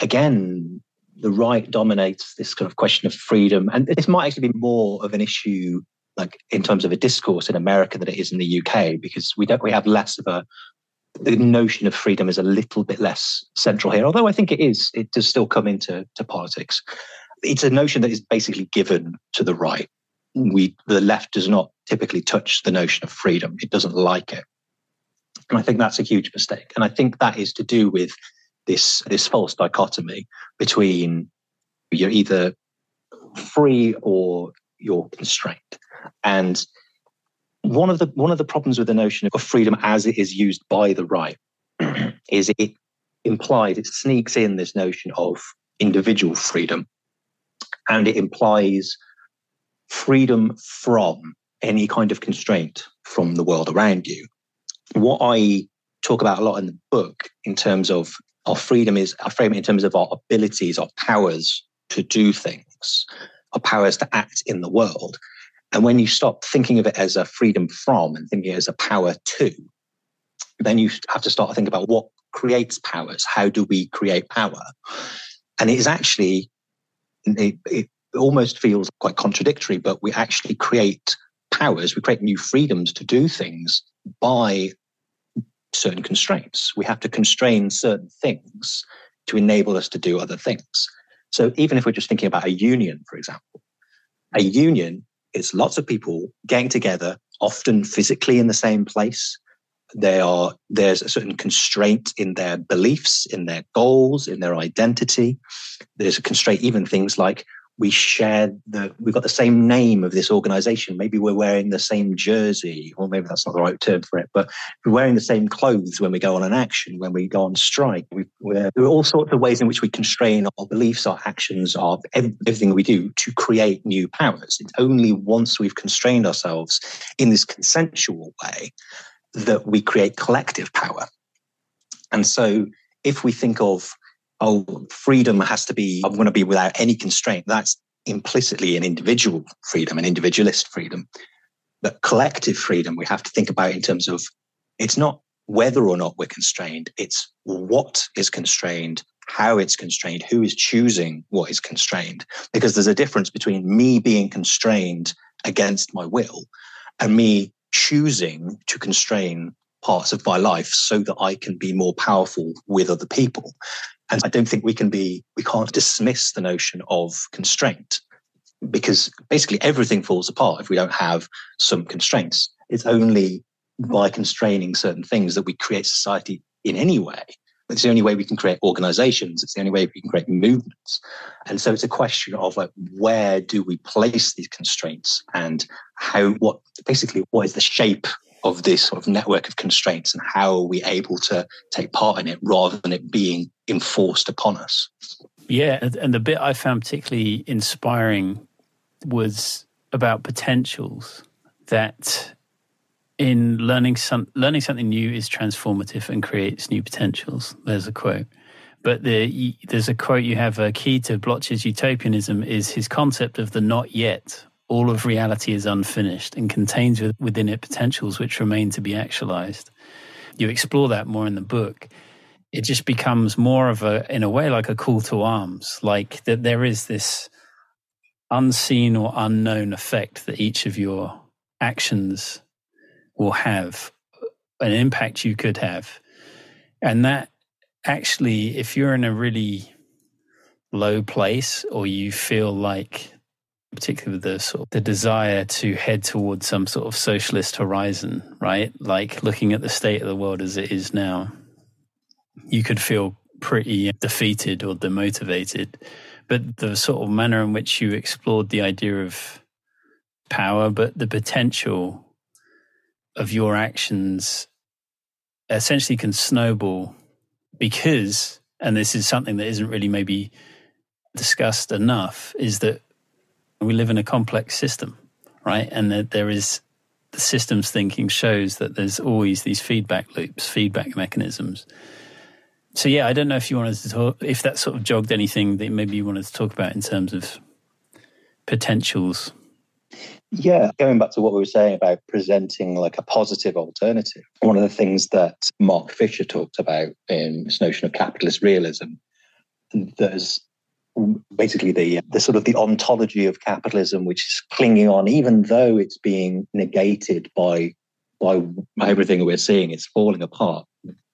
again, the right dominates this kind of question of freedom. And this might actually be more of an issue like in terms of a discourse in America than it is in the UK, because we don't we have less of a the notion of freedom is a little bit less central here, although I think it is, it does still come into to politics. It's a notion that is basically given to the right we the left does not typically touch the notion of freedom. It doesn't like it. And I think that's a huge mistake. And I think that is to do with this this false dichotomy between you're either free or you're constrained. And one of the one of the problems with the notion of freedom as it is used by the right *clears throat* is it implies it sneaks in this notion of individual freedom and it implies freedom from any kind of constraint from the world around you. What I talk about a lot in the book in terms of our freedom is I frame it in terms of our abilities, our powers to do things, our powers to act in the world. And when you stop thinking of it as a freedom from and thinking as a power to, then you have to start to think about what creates powers. How do we create power? And it is actually, it, it almost feels quite contradictory, but we actually create powers, we create new freedoms to do things by certain constraints. We have to constrain certain things to enable us to do other things. So even if we're just thinking about a union, for example, a union is lots of people getting together, often physically in the same place. They are, there's a certain constraint in their beliefs, in their goals, in their identity. There's a constraint, even things like we share the we've got the same name of this organization. Maybe we're wearing the same jersey or maybe that's not the right term for it but we're wearing the same clothes when we go on an action when we go on strike. We, there are all sorts of ways in which we constrain our beliefs our actions our everything we do to create new powers. It's only once we've constrained ourselves in this consensual way that we create collective power. And so if we think of oh, freedom has to be, I'm going to be without any constraint. That's implicitly an individual freedom, an individualist freedom. But collective freedom, we have to think about in terms of it's not whether or not we're constrained, it's what is constrained, how it's constrained, who is choosing what is constrained. Because there's a difference between me being constrained against my will and me choosing to constrain parts of my life so that I can be more powerful with other people. And I don't think we can be, we can't dismiss the notion of constraint because basically everything falls apart if we don't have some constraints. It's only by constraining certain things that we create society in any way. It's the only way we can create organizations. It's the only way we can create movements. And so it's a question of like, where do we place these constraints and how, what, basically, what is the shape of this sort of network of constraints and how are we able to take part in it rather than it being enforced upon us? Yeah. And the bit I found particularly inspiring was about potentials that in learning some learning something new is transformative and creates new potentials. There's a quote. But the, there's a quote you have a key to Bloch's utopianism is his concept of the not yet. All of reality is unfinished and contains within it potentials which remain to be actualized. You explore that more in the book. It just becomes more of a, in a way, like a call to arms, like that there is this unseen or unknown effect that each of your actions will have, an impact you could have. And that actually, if you're in a really low place or you feel like particularly with the sort of the desire to head towards some sort of socialist horizon, right? Like looking at the state of the world as it is now, you could feel pretty defeated or demotivated. But the sort of manner in which you explored the idea of power, but the potential of your actions essentially can snowball because, and this is something that isn't really maybe discussed enough, is that we live in a complex system, right? And that there is the systems thinking shows that there's always these feedback loops, feedback mechanisms. So yeah, I don't know if you wanted to talk, if that sort of jogged anything that maybe you wanted to talk about in terms of potentials yeah, going back to what we were saying about presenting like a positive alternative, one of the things that Mark Fisher talked about in this notion of capitalist realism, there's basically the the sort of the ontology of capitalism which is clinging on even though it's being negated by by everything we're seeing it's falling apart.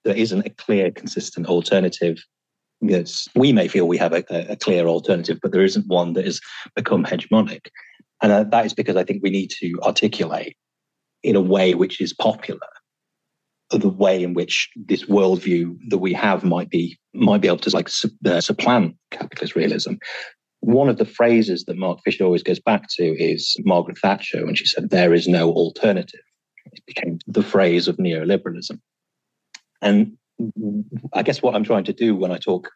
There isn't a clear consistent alternative. Yes we may feel we have a, a clear alternative but there isn't one that has become hegemonic. And uh, that is because I think we need to articulate in a way which is popular the way in which this worldview that we have might be might be able to like uh, supplant capitalist realism. One of the phrases that Mark Fisher always goes back to is Margaret Thatcher when she said, "There is no alternative." It became the phrase of neoliberalism, and I guess what I'm trying to do when I talk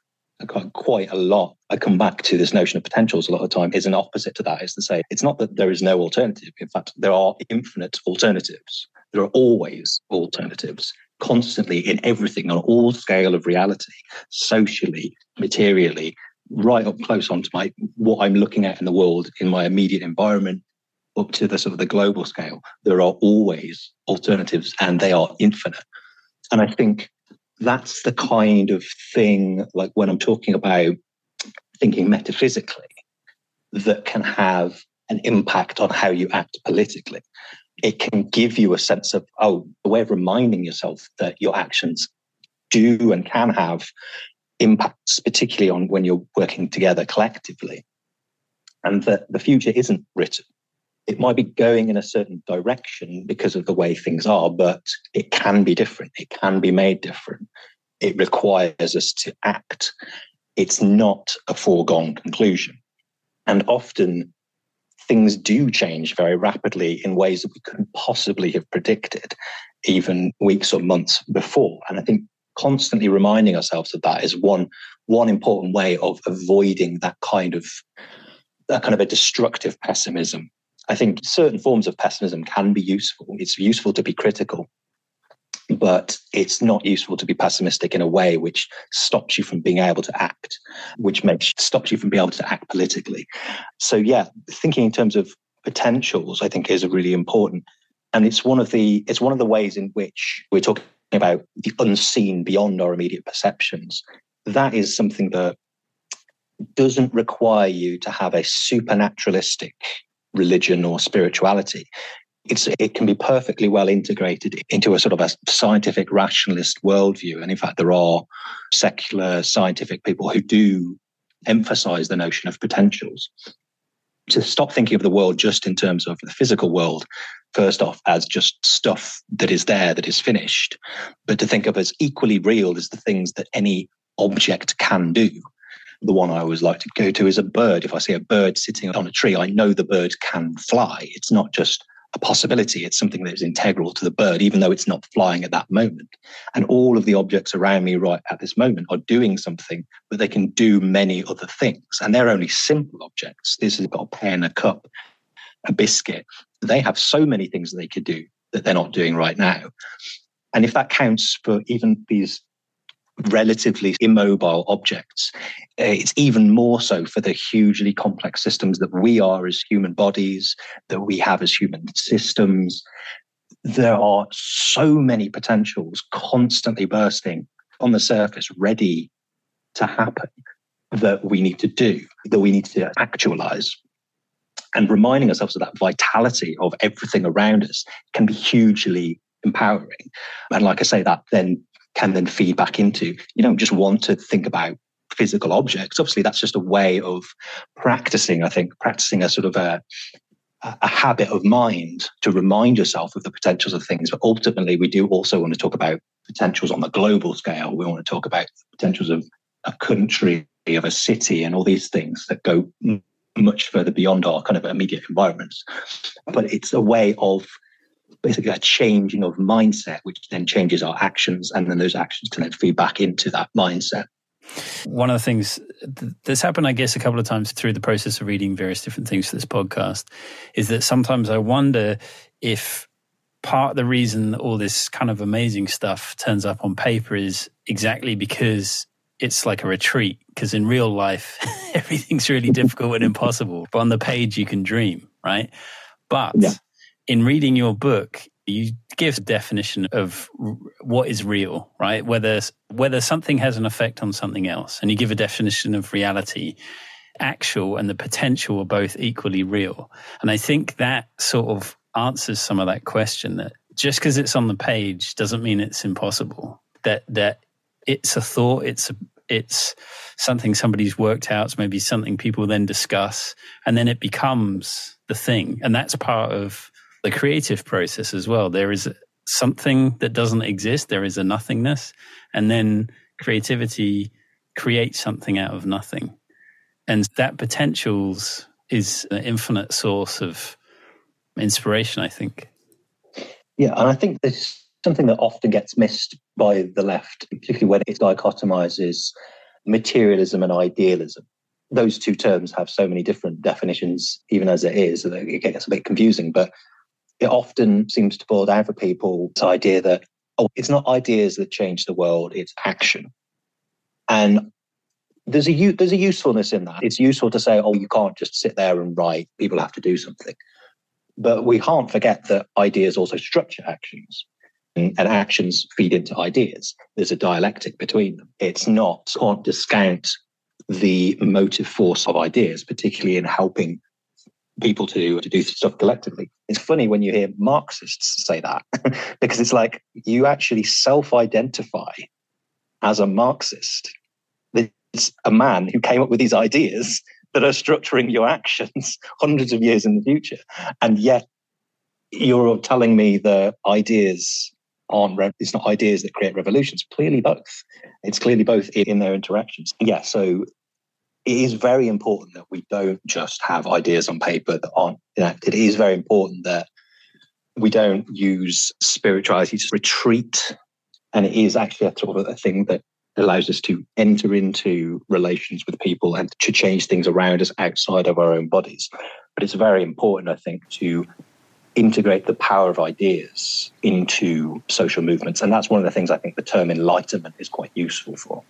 quite a lot. I come back to this notion of potentials a lot of the time is an opposite to that is to say it's not that there is no alternative. In fact, there are infinite alternatives. There are always alternatives constantly in everything on all scale of reality, socially, materially, right up close onto my what I'm looking at in the world in my immediate environment, up to the sort of the global scale. There are always alternatives and they are infinite. And I think that's the kind of thing, like when I'm talking about thinking metaphysically, that can have an impact on how you act politically. It can give you a sense of, oh, a way of reminding yourself that your actions do and can have impacts, particularly on when you're working together collectively. And that the future isn't written it might be going in a certain direction because of the way things are, but it can be different. It can be made different. It requires us to act. It's not a foregone conclusion. And often things do change very rapidly in ways that we couldn't possibly have predicted even weeks or months before. And I think constantly reminding ourselves of that is one one important way of avoiding that kind of that kind of a destructive pessimism I think certain forms of pessimism can be useful. It's useful to be critical, but it's not useful to be pessimistic in a way which stops you from being able to act, which makes stops you from being able to act politically. So yeah, thinking in terms of potentials, I think is really important. And it's one of the it's one of the ways in which we're talking about the unseen beyond our immediate perceptions. That is something that doesn't require you to have a supernaturalistic religion or spirituality. It's, it can be perfectly well integrated into a sort of a scientific rationalist worldview. And in fact, there are secular scientific people who do emphasize the notion of potentials. To stop thinking of the world just in terms of the physical world, first off, as just stuff that is there, that is finished, but to think of as equally real as the things that any object can do. The one I always like to go to is a bird. If I see a bird sitting on a tree, I know the bird can fly. It's not just a possibility. It's something that is integral to the bird, even though it's not flying at that moment. And all of the objects around me right at this moment are doing something, but they can do many other things. And they're only simple objects. This has got a pen, a cup, a biscuit. They have so many things that they could do that they're not doing right now. And if that counts for even these relatively immobile objects. Uh, it's even more so for the hugely complex systems that we are as human bodies, that we have as human systems. There are so many potentials constantly bursting on the surface, ready to happen, that we need to do, that we need to actualize. And reminding ourselves of that vitality of everything around us can be hugely empowering. And like I say, that then can then feed back into. You don't just want to think about physical objects. Obviously, that's just a way of practicing, I think, practicing a sort of a, a habit of mind to remind yourself of the potentials of things. But ultimately, we do also want to talk about potentials on the global scale. We want to talk about potentials of a country, of a city, and all these things that go much further beyond our kind of immediate environments. But it's a way of basically a changing of mindset, which then changes our actions, and then those actions can then feed back into that mindset. One of the things that's happened, I guess, a couple of times through the process of reading various different things for this podcast is that sometimes I wonder if part of the reason all this kind of amazing stuff turns up on paper is exactly because it's like a retreat. Because in real life, *laughs* everything's really difficult and impossible. But on the page, you can dream, right? But yeah in reading your book, you give a definition of what is real, right? Whether whether something has an effect on something else, and you give a definition of reality. Actual and the potential are both equally real, and I think that sort of answers some of that question. That just because it's on the page doesn't mean it's impossible. That that it's a thought, it's a it's something somebody's worked out. It's maybe something people then discuss, and then it becomes the thing, and that's part of the creative process as well. There is something that doesn't exist, there is a nothingness, and then creativity creates something out of nothing. And that potentials is an infinite source of inspiration, I think. Yeah, and I think this is something that often gets missed by the left, particularly when it dichotomizes materialism and idealism. Those two terms have so many different definitions, even as it is, that it gets a bit confusing. But it often seems to boil down for people this idea that, oh, it's not ideas that change the world, it's action. And there's a there's a usefulness in that. It's useful to say, oh, you can't just sit there and write. People have to do something. But we can't forget that ideas also structure actions, and, and actions feed into ideas. There's a dialectic between them. It's not can't discount the motive force of ideas, particularly in helping people to to do stuff collectively. It's funny when you hear Marxists say that *laughs* because it's like you actually self-identify as a Marxist. It's a man who came up with these ideas that are structuring your actions *laughs* hundreds of years in the future, and yet you're telling me the ideas aren't. Re- it's not ideas that create revolutions. Clearly, both. It's clearly both in their interactions. Yeah. So it is very important that we don't just have ideas on paper that aren't enacted. It is very important that we don't use spirituality to retreat. And it is actually a sort of a thing that allows us to enter into relations with people and to change things around us outside of our own bodies. But it's very important, I think, to integrate the power of ideas into social movements. And that's one of the things I think the term enlightenment is quite useful for.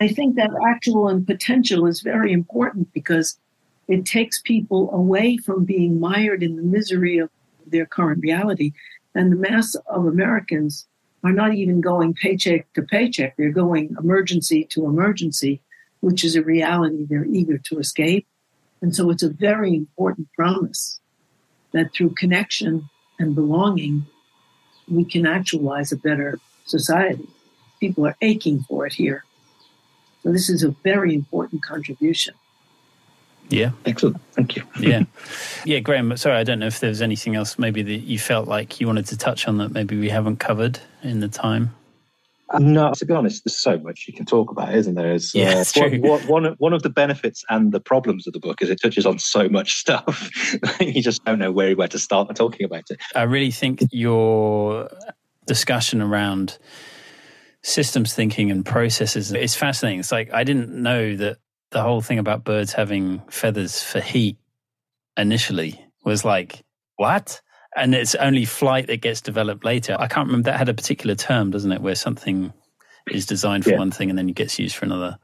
I think that actual and potential is very important because it takes people away from being mired in the misery of their current reality. And the mass of Americans are not even going paycheck to paycheck, they're going emergency to emergency, which is a reality they're eager to escape. And so it's a very important promise that through connection and belonging, we can actualize a better society. People are aching for it here. So this is a very important contribution. Yeah. Excellent. Thank you. yeah. *laughs* Yeah, Graham, sorry, I don't know if there was anything else maybe that you felt like you wanted to touch on that maybe we haven't covered in the time. No, to be honest, there's so much you can talk about, isn't there? It's, yeah, uh, true. One, one, one of the benefits and the problems of the book is it touches on so much stuff. *laughs* you just don't know where where to start talking about it. I really think your discussion around systems thinking and processes. It's fascinating. It's like I didn't know that the whole thing about birds having feathers for heat initially was like, what? And it's only flight that gets developed later. I can't remember that had a particular term, doesn't it, where something is designed for yeah. one thing and then it gets used for another.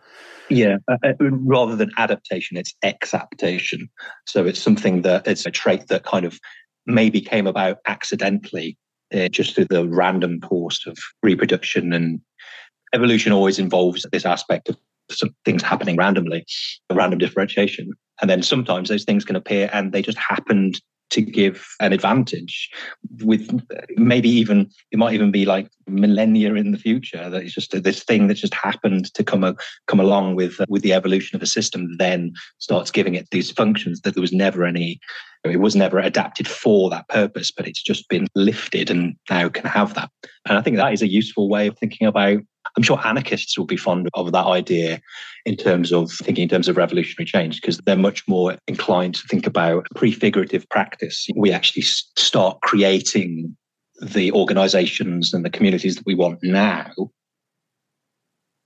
Yeah, uh, uh, rather than adaptation, it's exaptation. So it's something that it's a trait that kind of maybe came about accidentally, uh, just through the random course of reproduction and evolution. Always involves this aspect of some things happening randomly, random differentiation. And then sometimes those things can appear and they just happened to give an advantage with maybe even it might even be like millennia in the future that it's just this thing that just happened to come a, come along with uh, with the evolution of a system then starts giving it these functions that there was never any it was never adapted for that purpose but it's just been lifted and now can have that. And i think that is a useful way of thinking about I'm sure anarchists will be fond of that idea in terms of thinking in terms of revolutionary change because they're much more inclined to think about prefigurative practice. We actually start creating the organizations and the communities that we want now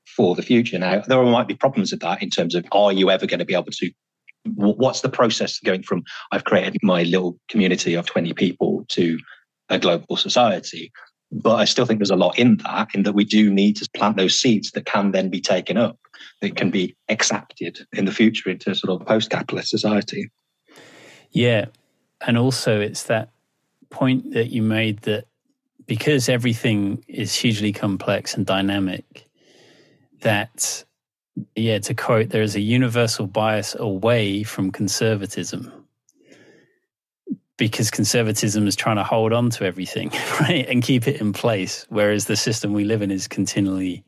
for the future. Now, there might be problems with that in terms of are you ever going to be able to what's the process going from I've created my little community of 20 people to a global society? But I still think there's a lot in that, in that we do need to plant those seeds that can then be taken up, that can be accepted in the future into sort of post capitalist society. Yeah. And also, it's that point that you made that because everything is hugely complex and dynamic, that, yeah, to quote, there is a universal bias away from conservatism because conservatism is trying to hold on to everything, *laughs* right, and keep it in place, whereas the system we live in is continually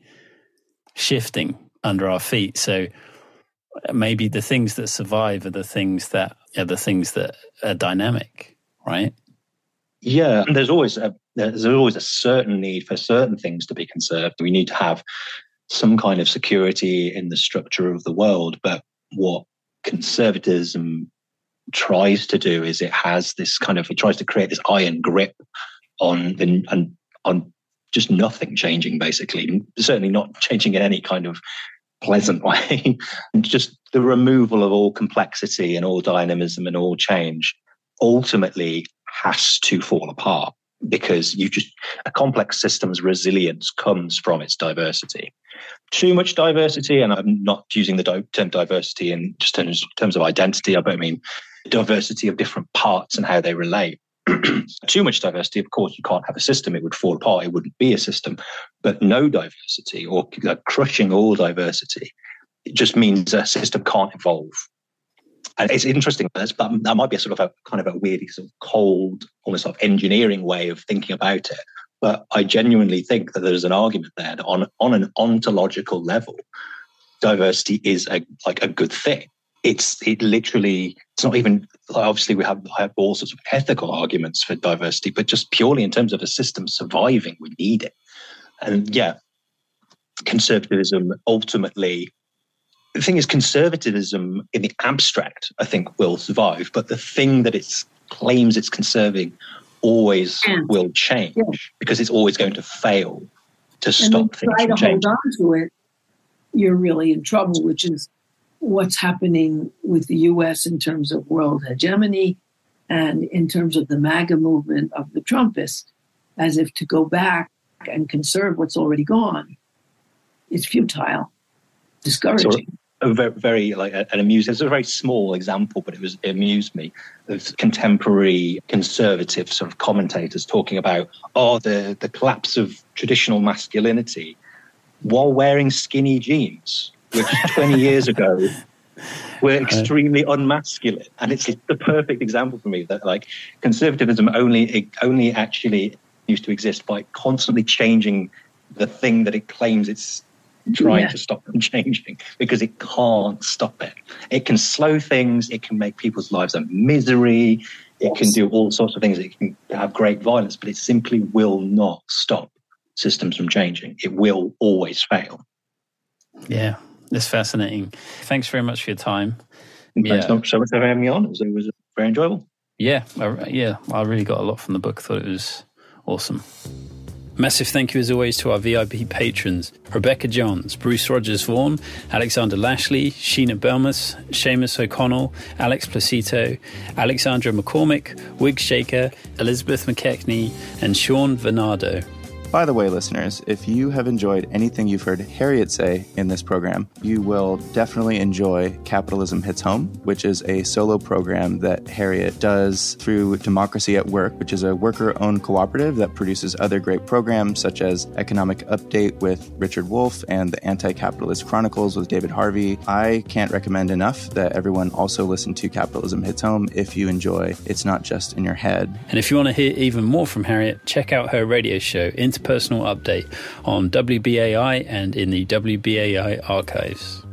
shifting under our feet. So maybe the things that survive are the things that are the things that are dynamic, right? Yeah, there's always a there's always a certain need for certain things to be conserved. We need to have some kind of security in the structure of the world, but what conservatism tries to do is it has this kind of it tries to create this iron grip on the and on just nothing changing basically. Certainly not changing in any kind of pleasant *laughs* way. Just the removal of all complexity and all dynamism and all change ultimately has to fall apart because you just a complex system's resilience comes from its diversity. Too much diversity and i'm not using the term diversity in just terms, terms of identity i don't mean diversity of different parts and how they relate. *clears throat* Too much diversity, of course, you can't have a system. It would fall apart. It wouldn't be a system. But no diversity or like, crushing all diversity, it just means a system can't evolve. And it's interesting. That, that might be a sort of a kind of a weirdly sort of cold, almost sort of engineering way of thinking about it. But I genuinely think that there's an argument there that on, on an ontological level, diversity is a, like a good thing it's it literally it's not even obviously we have, have all sorts of ethical arguments for diversity but just purely in terms of a system surviving we need it and yeah conservatism ultimately the thing is conservatism in the abstract i think will survive but the thing that it claims it's conserving always yeah. will change yeah. because it's always going to fail to and stop things try to changing. hold on to it you're really in trouble which is what's happening with the US in terms of world hegemony and in terms of the MAGA movement of the Trumpists, as if to go back and conserve what's already gone is futile, discouraging. So a very, very like an amusing. It's a very small example, but it was it amused me of contemporary conservative sort of commentators talking about oh the the collapse of traditional masculinity while wearing skinny jeans which 20 years ago We're extremely unmasculine, and it's the perfect example for me that like conservatism only only actually used to exist by constantly changing the thing that it claims it's trying yeah. to stop from changing because it can't stop it. It can slow things, it can make people's lives a misery, it can do all sorts of things, it can have great violence, but it simply will not stop systems from changing. It will always fail. Yeah, it's fascinating. Thanks very much for your time. Thanks yeah. so much for having me on. It was, it was very enjoyable. Yeah, I, yeah, I really got a lot from the book. Thought it was awesome. Massive thank you as always to our VIP patrons Rebecca Johns, Bruce Rogers Vaughn, Alexander Lashley, Sheena Belmas, Seamus O'Connell, Alex Placito, Alexandra McCormick, Wig Shaker, Elizabeth McKechnie, and Sean Venado. By the way, listeners, if you have enjoyed anything you've heard Harriet say in this program, you will definitely enjoy Capitalism Hits Home, which is a solo program that Harriet does through Democracy at Work, which is a worker owned cooperative that produces other great programs such as Economic Update with Richard Wolff and the Anti Capitalist Chronicles with David Harvey. I can't recommend enough that everyone also listen to Capitalism Hits Home if you enjoy It's Not Just in Your Head. And if you want to hear even more from Harriet, check out her radio show, Into personal update on WBAI and in the WBAI archives.